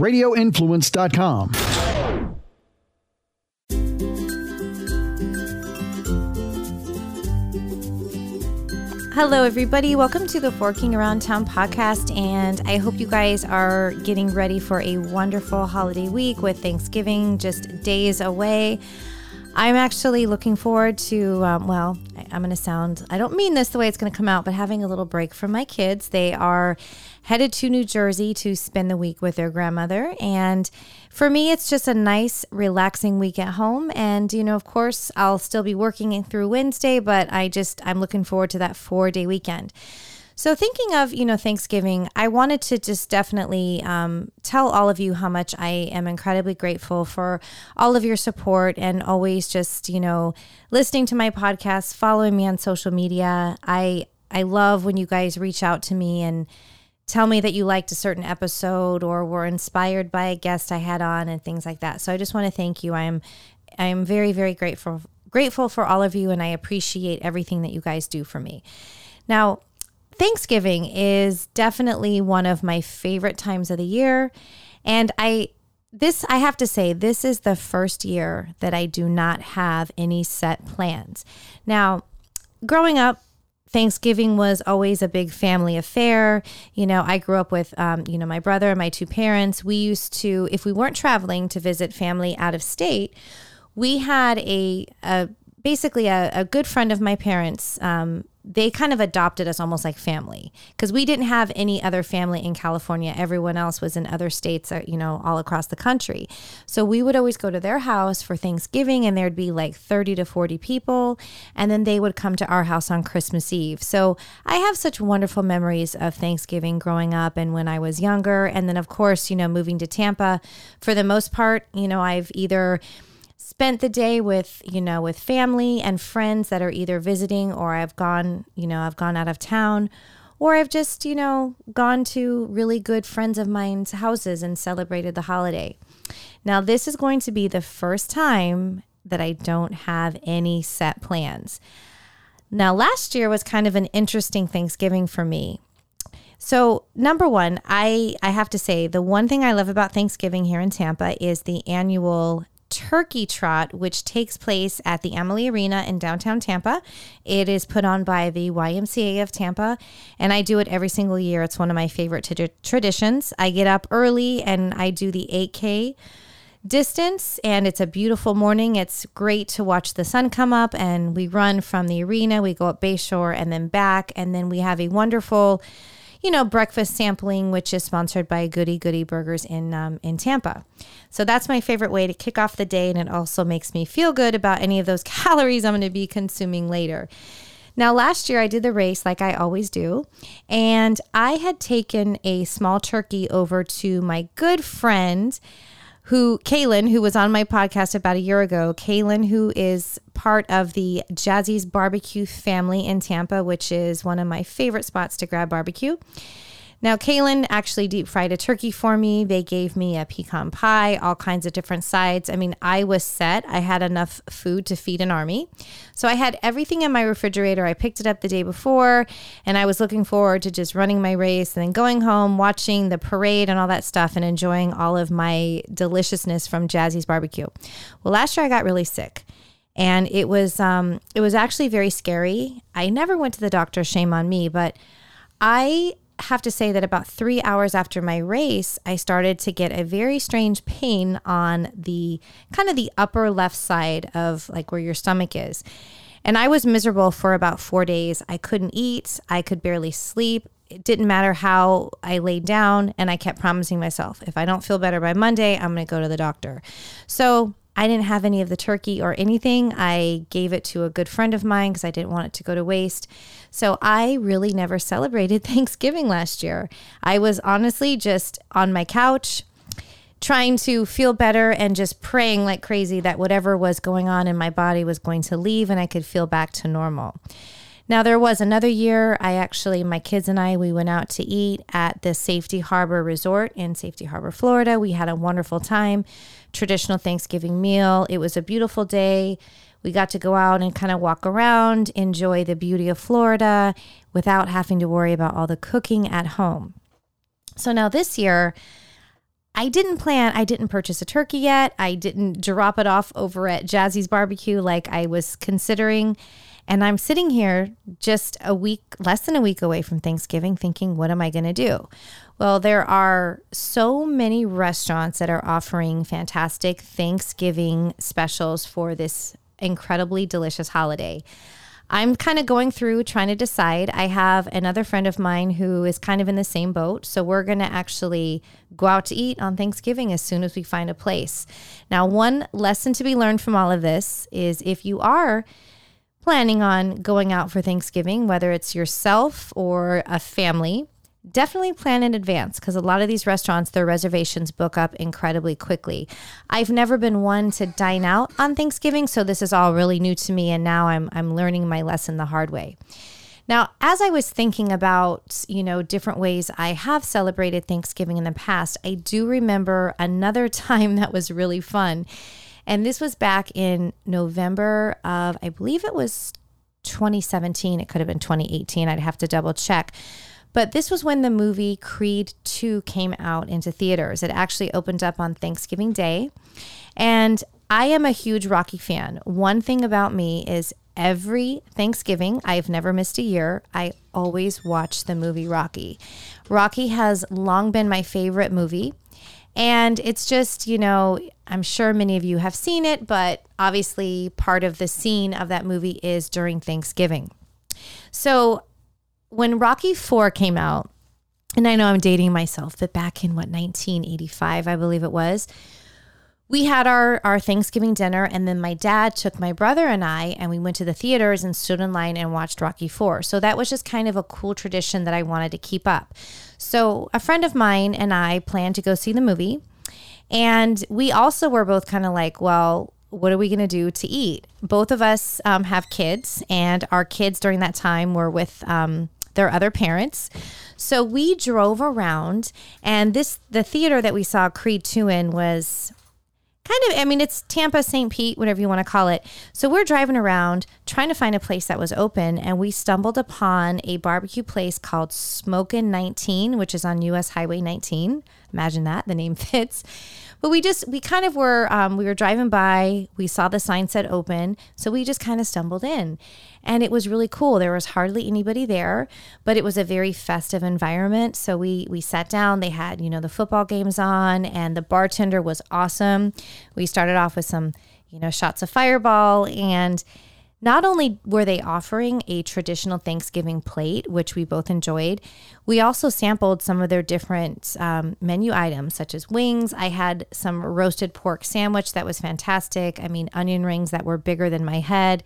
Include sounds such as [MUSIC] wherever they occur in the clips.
radioinfluence.com. Hello, everybody. Welcome to the Forking Around Town podcast. And I hope you guys are getting ready for a wonderful holiday week with Thanksgiving just days away. I'm actually looking forward to, um, well, I, I'm going to sound, I don't mean this the way it's going to come out, but having a little break from my kids. They are headed to New Jersey to spend the week with their grandmother. And for me, it's just a nice, relaxing week at home. And, you know, of course, I'll still be working through Wednesday, but I just, I'm looking forward to that four day weekend. So, thinking of, you know, Thanksgiving, I wanted to just definitely um, tell all of you how much I am incredibly grateful for all of your support and always just, you know, listening to my podcast, following me on social media. I, I love when you guys reach out to me and, tell me that you liked a certain episode or were inspired by a guest I had on and things like that. So I just want to thank you. I am I am very very grateful grateful for all of you and I appreciate everything that you guys do for me. Now, Thanksgiving is definitely one of my favorite times of the year and I this I have to say this is the first year that I do not have any set plans. Now, growing up Thanksgiving was always a big family affair. You know, I grew up with, um, you know, my brother and my two parents. We used to, if we weren't traveling to visit family out of state, we had a, a basically a, a good friend of my parents um, they kind of adopted us almost like family because we didn't have any other family in California. Everyone else was in other states, uh, you know, all across the country. So we would always go to their house for Thanksgiving and there'd be like 30 to 40 people. And then they would come to our house on Christmas Eve. So I have such wonderful memories of Thanksgiving growing up and when I was younger. And then, of course, you know, moving to Tampa for the most part, you know, I've either spent the day with you know with family and friends that are either visiting or I've gone you know I've gone out of town or I've just you know gone to really good friends of mine's houses and celebrated the holiday. Now this is going to be the first time that I don't have any set plans. Now last year was kind of an interesting Thanksgiving for me. So, number one, I, I have to say, the one thing I love about Thanksgiving here in Tampa is the annual Turkey Trot, which takes place at the Amalie Arena in downtown Tampa. It is put on by the YMCA of Tampa, and I do it every single year. It's one of my favorite t- traditions. I get up early and I do the 8K distance and it's a beautiful morning. It's great to watch the sun come up and we run from the arena, we go up Bayshore and then back and then we have a wonderful you know, breakfast sampling, which is sponsored by Goody Goody Burgers in um, in Tampa. So that's my favorite way to kick off the day, and it also makes me feel good about any of those [LAUGHS] calories I'm going to be consuming later. Now, last year I did the race like I always do, and I had taken a small turkey over to my good friend who Kaylin, who was on my podcast about a year ago, Kaylin, who is part of the Jazzy's Barbecue family in Tampa, which is one of my favorite spots to grab barbecue. Now, Kaylin actually deep fried a turkey for me. They gave me a pecan pie, all kinds of different sides. I mean, I was set. I had enough food to feed an army. So I had everything in my refrigerator. I picked it up the day before, and I was looking forward to just running my race and then going home, watching the parade and all that stuff, and enjoying all of my deliciousness from Jazzy's barbecue. Well, last year I got really sick and it was um, it was actually very scary. I never went to the doctor, shame on me, but I have to say that about three hours after my race, I started to get a very strange pain on the kind of the upper left side of like where your stomach is. And I was miserable for about four days. I couldn't eat, I could barely sleep. It didn't matter how I laid down, and I kept promising myself, if I don't feel better by Monday, I'm going to go to the doctor. So I didn't have any of the turkey or anything. I gave it to a good friend of mine because I didn't want it to go to waste. So I really never celebrated [LAUGHS] Thanksgiving last year. I was honestly just on my couch trying to feel better and just praying like crazy that whatever was going on in my body was going to leave and I could feel back to normal. Now, there was another year, I actually, my kids and I, we went out to eat at the Safety Harbor Resort in Safety Harbor, Florida. We had a wonderful time, traditional Thanksgiving meal. It was a beautiful day. We got to go out and kind of walk around, enjoy the beauty of Florida without having to worry about all the cooking at home. So now this year, I didn't plan, I didn't purchase a turkey yet. I didn't drop it off over at Jazzy's barbecue like I was considering. And I'm sitting here just a week, less than a week away from Thanksgiving, thinking, what am I going to do? Well, there are so many restaurants that are offering fantastic Thanksgiving specials for this incredibly delicious holiday. I'm kind of going through trying to decide. I have another friend of mine who is kind of in the same boat. So we're going to actually go out to eat on Thanksgiving as soon as we find a place. Now, one lesson to be learned from all of this is if you are planning on going out for Thanksgiving, whether it's yourself or a family, definitely plan in advance because a lot of these restaurants, their reservations book up incredibly quickly. I've never been one to dine out on Thanksgiving, so this is all really new to me, and now I'm I'm learning my lesson the hard way. Now, as I was thinking about, you know, different ways I have celebrated Thanksgiving in the past, I do remember another [LAUGHS] time that was really fun. And this was back in November of, I believe it was 2017. It could have been 2018. I'd have to double check. But this was when the movie Creed 2 came out into theaters. It actually opened up on Thanksgiving Day. And I am a huge Rocky fan. One thing about me is every Thanksgiving, I've never missed a year, I always watch the movie Rocky. Rocky has long been my favorite movie. And it's just, you know, I'm sure many of you have seen it, but obviously part of the scene of that movie is during Thanksgiving. So when Rocky 4 came out, and I know I'm dating myself, but back in what 1985, I believe it was, we had our our Thanksgiving dinner, and then my dad took my brother and I, and we went to the theaters and stood in line and watched Rocky Four. So that was just kind of a cool tradition that I wanted to keep up. So a friend of mine and I planned to go see the movie, and we also were both kind of like, well. What are we going to do to eat? Both of us um, have kids, and our kids during that time were with um, their other parents. So we drove around, and this the theater that we saw Creed 2 in was kind of, I mean, it's Tampa, St. Pete, whatever you want to call it. So we're driving around trying to find a place that was open, and we stumbled upon a barbecue place called Smokin' 19, which is on US Highway 19. Imagine that, the name [LAUGHS] fits. But we just, we kind of were, um, we were driving by, we saw the sign said open. So we just kind of stumbled in. And it was really cool. There was hardly anybody there, but it was a very festive environment. So we, we sat down, they had, you know, the football games on, and the bartender was awesome. We started off with some, you know, shots of fireball and, not only were they offering a traditional Thanksgiving plate, which we both enjoyed, we also sampled some of their different um, menu items, such as wings. I had some roasted pork sandwich that was fantastic. I mean, onion rings that were bigger than my head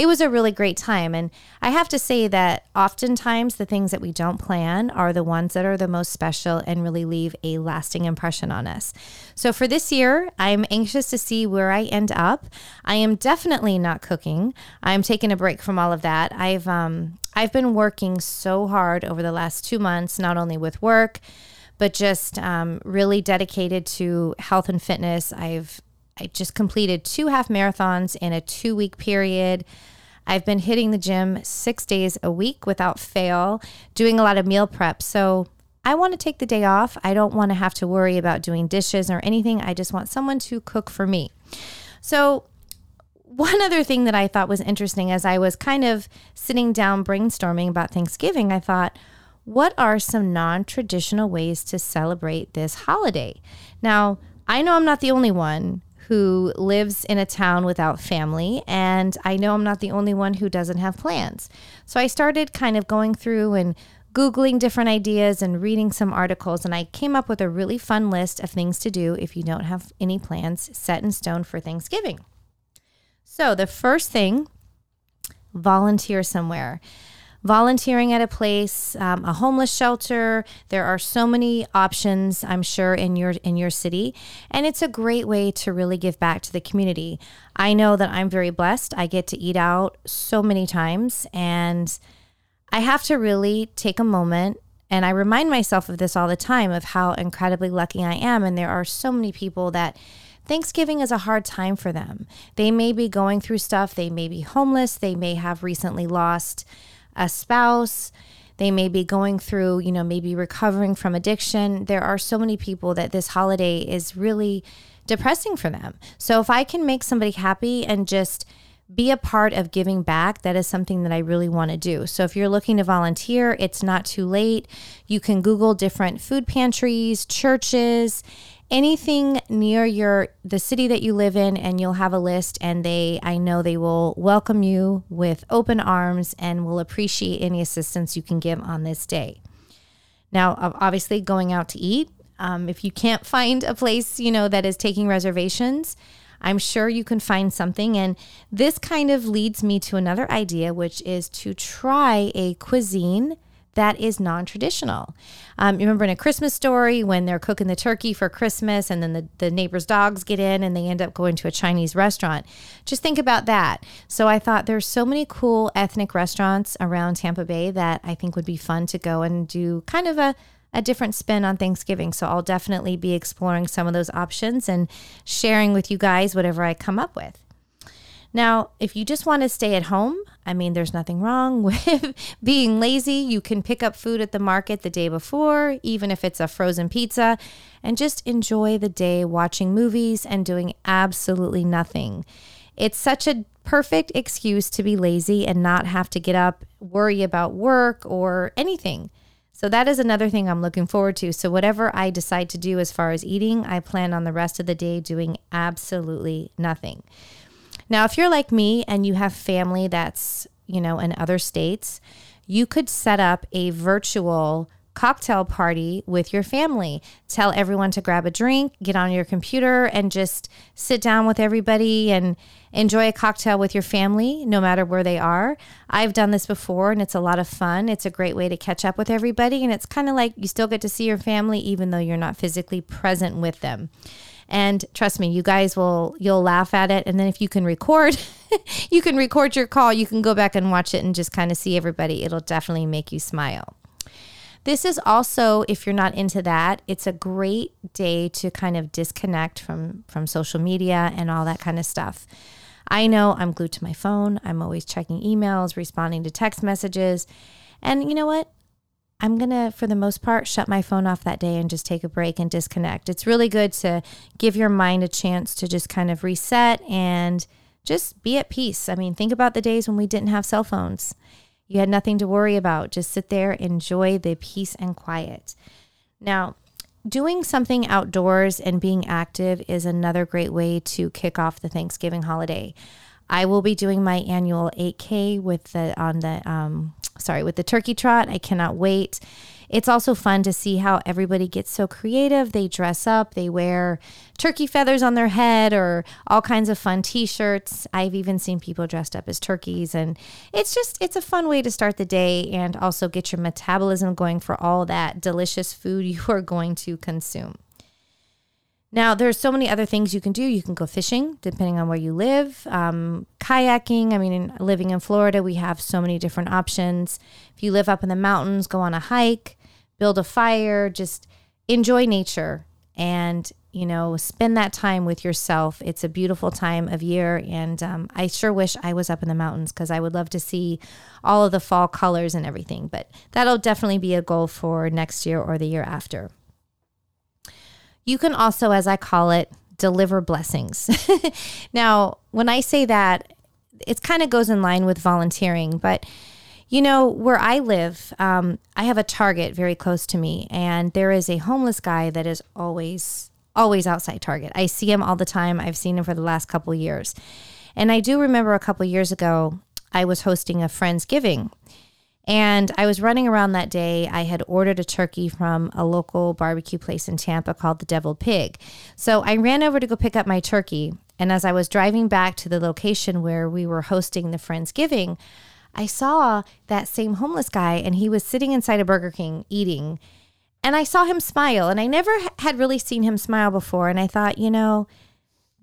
it was a really great time. And I have to say that oftentimes the things that we don't plan are the ones that are the most special and really leave a lasting impression on us. So for this year, I'm anxious to see where I end up. I am definitely not cooking. I'm taking a break from all of that. I've um I've been working so hard over the last two months, not only with work, but just um, really dedicated to health and fitness. I've I just completed two half marathons in a two week period. I've been hitting the gym six days a week without fail, doing a lot of meal prep. So I want to take the day off. I don't want to have to worry about doing dishes or anything. I just want someone to cook for me. So, one other thing that I thought was interesting as I was kind of sitting down brainstorming about Thanksgiving, I thought, what are some non traditional ways to celebrate this holiday? Now, I know I'm not the only one who lives in a town without family, and I know I'm not the only one who doesn't have plans. So I started kind of going through and Googling different ideas and reading some articles, and I came up with a really fun list of things to do if you don't have any plans set in stone for Thanksgiving. So, the first thing volunteer somewhere volunteering at a place, um, a homeless shelter. There are so many options, I'm sure, in your in your city, and it's a great way to really give back to the community. I know that I'm very blessed. I get to eat out so many times, and I have to really take a moment. And I remind myself of this all the time of how incredibly lucky I am. And there are so many people that Thanksgiving is a hard time for them. They may be going through stuff, they may be homeless, they may have recently lost a spouse. They may be going through, you know, maybe recovering from addiction. There are so many people that this holiday is really depressing for them. So if I can make somebody happy and just be a part of giving back, that is something that I really want to do. So if you're looking to volunteer, it's not too late. You can Google different food pantries, churches, anything near your the city that you live in and you'll have a list and they I know they will welcome you with open arms and will appreciate any assistance you can give on this day. Now, obviously going out to eat, um, if you can't find a place, you know, that is taking reservations, I'm sure you can find something. And this kind of leads me to another idea, which is to try a cuisine that is non traditional. Um, you remember in a Christmas story when they're cooking the turkey for Christmas and then the, the neighbor's dogs get in and they end up going to a Chinese restaurant. Just think about that. So I thought there's so many cool ethnic restaurants around Tampa Bay that I think would be fun to go and do kind of a a different spin on Thanksgiving. So I'll definitely be exploring some of those options and sharing with you guys whatever I come up with. Now, if you just want to stay at home, I mean, there's nothing wrong [LAUGHS] with being lazy. You can pick up food at the market the day before, even if it's a frozen pizza, and just enjoy the day watching movies and doing absolutely nothing. It's such a perfect excuse to be lazy and not have to get up, worry about work or anything. So that is another thing I'm looking forward to. So whatever I decide to do as far as eating, I plan on the rest of the day doing absolutely nothing. Now, if you're like me and you have family that's, you know, in other states, you could set up a virtual cocktail party with your family. Tell everyone to grab a drink, get on your computer, and just sit down with everybody and enjoy a cocktail with your family, no matter where they are. I've done this before and it's a lot of fun. It's a great way to catch up with everybody. And it's kind of like you still get to see your family, even though you're not physically present with them. And trust me, you guys will, you'll laugh at it. And then if you can record, [LAUGHS] you can record your call, you can go back and watch it and just kind of see everybody. It'll definitely make you smile. This is also, if you're not into that, it's a great day to kind of disconnect from from social media and all that kind of stuff. I know I'm glued to my phone. I'm always checking emails, responding to text messages. And you know what? I'm going to, for the most part, shut my phone off that day and just take a break and disconnect. It's really good to give your mind a chance to just kind of reset and just be at peace. I mean, think about the days when we didn't have cell phones. You had nothing to worry about. Just sit there, enjoy the peace and quiet. Now, doing something outdoors and being active is another great way to kick off the Thanksgiving holiday. I will be doing my annual 8K with the on the um, sorry with the turkey trot. I cannot wait. It's also fun to see how everybody gets so creative. They dress up, they wear turkey feathers on their head or all kinds of fun t-shirts. I've even seen people dressed up as turkeys and it's just it's a fun way to start the day and also get your metabolism going for all that delicious food [LAUGHS] you are going to consume. Now, there's so many other things you can do. You can go fishing, depending on where you live. Um, kayaking. I mean, in, living in Florida, we have so many different options. If you live up in the mountains, go on a hike build a fire, just enjoy nature and, you know, spend that time with yourself. It's a beautiful time of year. And um, I sure wish I was up in the mountains because I would love to see all of the fall colors and everything. But that'll definitely be a goal for next year or the year after. You can also, as I call it, deliver blessings. [LAUGHS] now, when I say that, it kind of goes in line with volunteering, but you know, where I live, um, I have a Target very close to me, and there is a homeless guy that is always, always outside Target. I see him all the time. I've seen him for the last couple years. And I do remember a couple years ago, I was hosting a Friendsgiving. And I was running around that day. I had ordered a turkey from a local barbecue place in Tampa called the Deviled Pig. So I ran over to go pick up my turkey. And as I was driving back to the location where we were hosting the Friendsgiving, I saw that same homeless guy and he was sitting inside a Burger King eating. And I saw him smile. And I never had really seen him smile before. And I thought, you know,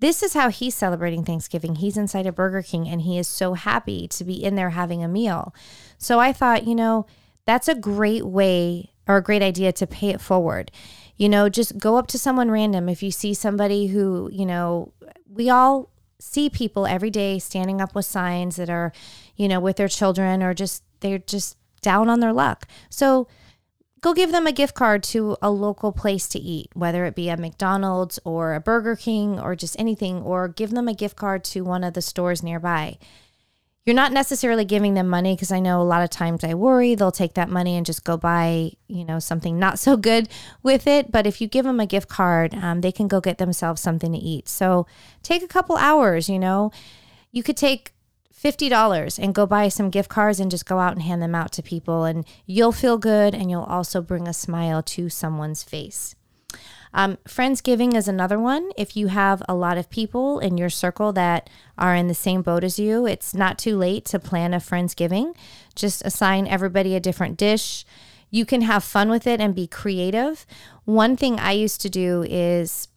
this is how he's celebrating Thanksgiving. He's inside a Burger King and he is so happy to be in there having a meal. So I thought, you know, that's a great way or a great idea to pay it forward. You know, just go up to someone random. If you see somebody who, you know, we all see people every day standing up with signs that are, you know, with their children or just they're just down on their luck. So go give them a gift card to a local place to eat, whether it be a McDonald's or a Burger King or just anything, or give them a gift card to one of the stores nearby. You're not necessarily giving them money because I know a lot of times I worry they'll take that money and just go buy, you know, something not so good with it. But if you give them a gift card, um, they can go get themselves something to eat. So take a couple hours, you know. You could take $50 and go buy some gift cards and just go out and hand them out to people. And you'll feel good and you'll also bring a smile to someone's face. Um, Friendsgiving is another one. If you have a lot of people in your circle that are in the same boat as you, it's not too late to plan a Friendsgiving. Just assign everybody a different dish. You can have fun with it and be creative. One thing I used to do is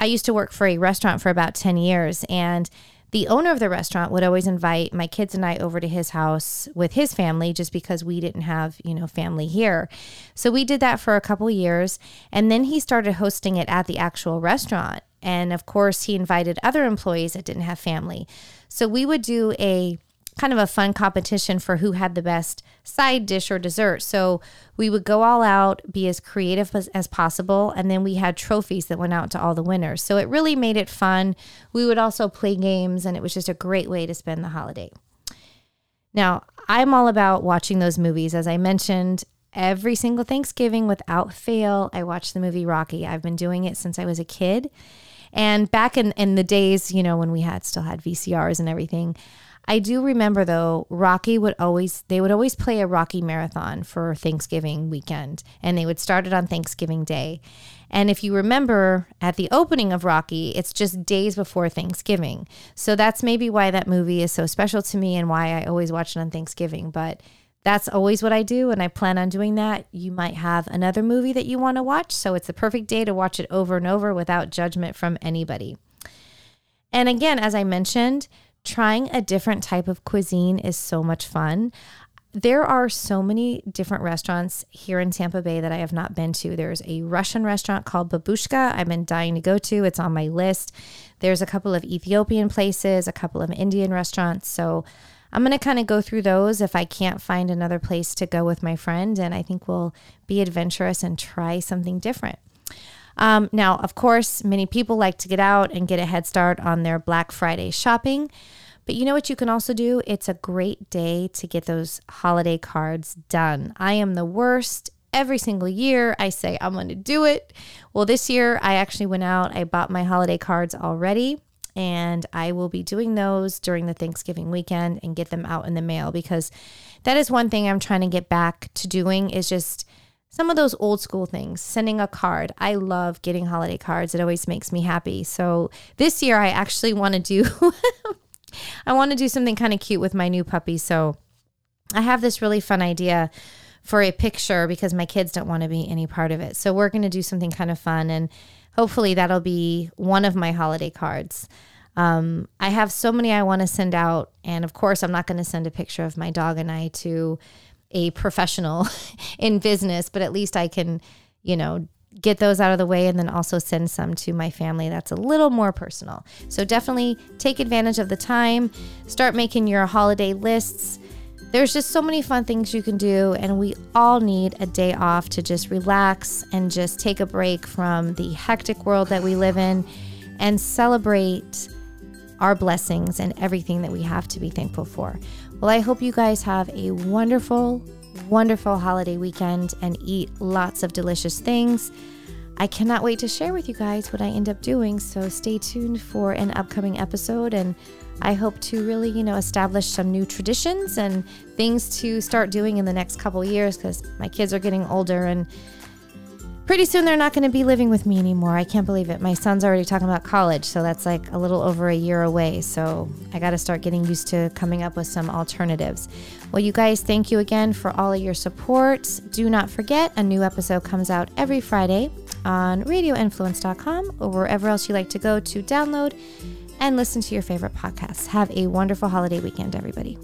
I used to work for a restaurant for about 10 years and the owner of the restaurant would always invite my kids and I over to his house with his family just because we didn't have, you know, family here. So we did that for a couple years and then he started hosting it at the actual restaurant. And of course, he invited other employees that didn't have family. So we would do a kind of a fun competition for who had the best side dish or dessert. So we would go all out, be as creative as, as, possible, and then we had trophies that went out to all the winners. So it really made it fun. We would also play games, and it was just a great way to spend the holiday. Now, I'm all about watching those movies. As I mentioned, every single Thanksgiving without fail, I watch the movie Rocky. I've been doing it since I was a kid. And back in, in the days, you know, when we had still had VCRs and everything, I do remember though, Rocky would always they would always play a Rocky marathon for Thanksgiving weekend, and they would start it on Thanksgiving Day. And if you remember at the opening of Rocky, it's just days before Thanksgiving. So that's maybe why that movie is so special to me and why I always watch it on Thanksgiving. But that's always what I do, and I plan on doing that. You might have another movie that you want to watch, so it's the perfect day to watch it over and over without judgment from anybody. And again, as I mentioned, trying a different type of cuisine is so much fun. There are so many different restaurants here in Tampa Bay that I have not been to. There's a Russian restaurant called Babushka I've been dying to go to. It's on my list. There's a couple of Ethiopian places, a couple of Indian restaurants. So I'm going to kind of go through those if I can't find another place to go with my friend. And I think we'll be adventurous and try something different. Um, now, of course, many people like to get out and get a head start on their Black Friday shopping. But you know what you can also do? It's a great day to get those holiday cards done. I am the worst. Every single year, I say I'm going to do it. Well, this year, I actually went out, I bought my holiday cards already, and I will be doing those during the Thanksgiving weekend and get them out in the mail because that is one thing I'm trying to get back to doing is just some of those old school things, sending a card. I love getting holiday cards. It always makes me happy. So this year I actually want to do [LAUGHS] I want to do something kind of cute with my new puppy. So I have this really fun idea for a picture because my kids don't want to be any part of it. So we're going to do something kind of fun and hopefully that'll be one of my holiday cards. Um, I have so many I want to send out. And of course, I'm not going to send a picture of my dog and I to a professional [LAUGHS] in business, but at least I can, you know, get those out of the way and then also send some to my family that's a little more personal. So definitely take advantage of the time, start making your holiday lists. There's just so many fun things you can do, and we all need a day off to just relax and just take a break from the hectic world that we live in and celebrate our blessings and everything that we have to be thankful for. Well, I hope you guys have a wonderful, wonderful holiday weekend and eat lots of delicious things. I cannot wait to share with you guys what I end up doing, so stay tuned for an upcoming episode and I hope to really, you know, establish some new traditions and things to start doing in the next couple years cuz my kids are getting older and pretty soon they're not going to be living with me anymore. I can't believe it. My son's already talking about college, so that's like a little over a year away. So I got to start getting used to coming up with some alternatives. Well, you guys, thank you again for all of your support. Do not forget, a new episode comes out every Friday on radioinfluence.com or wherever else you like to go to download and listen to your favorite podcasts. Have a wonderful holiday weekend, everybody.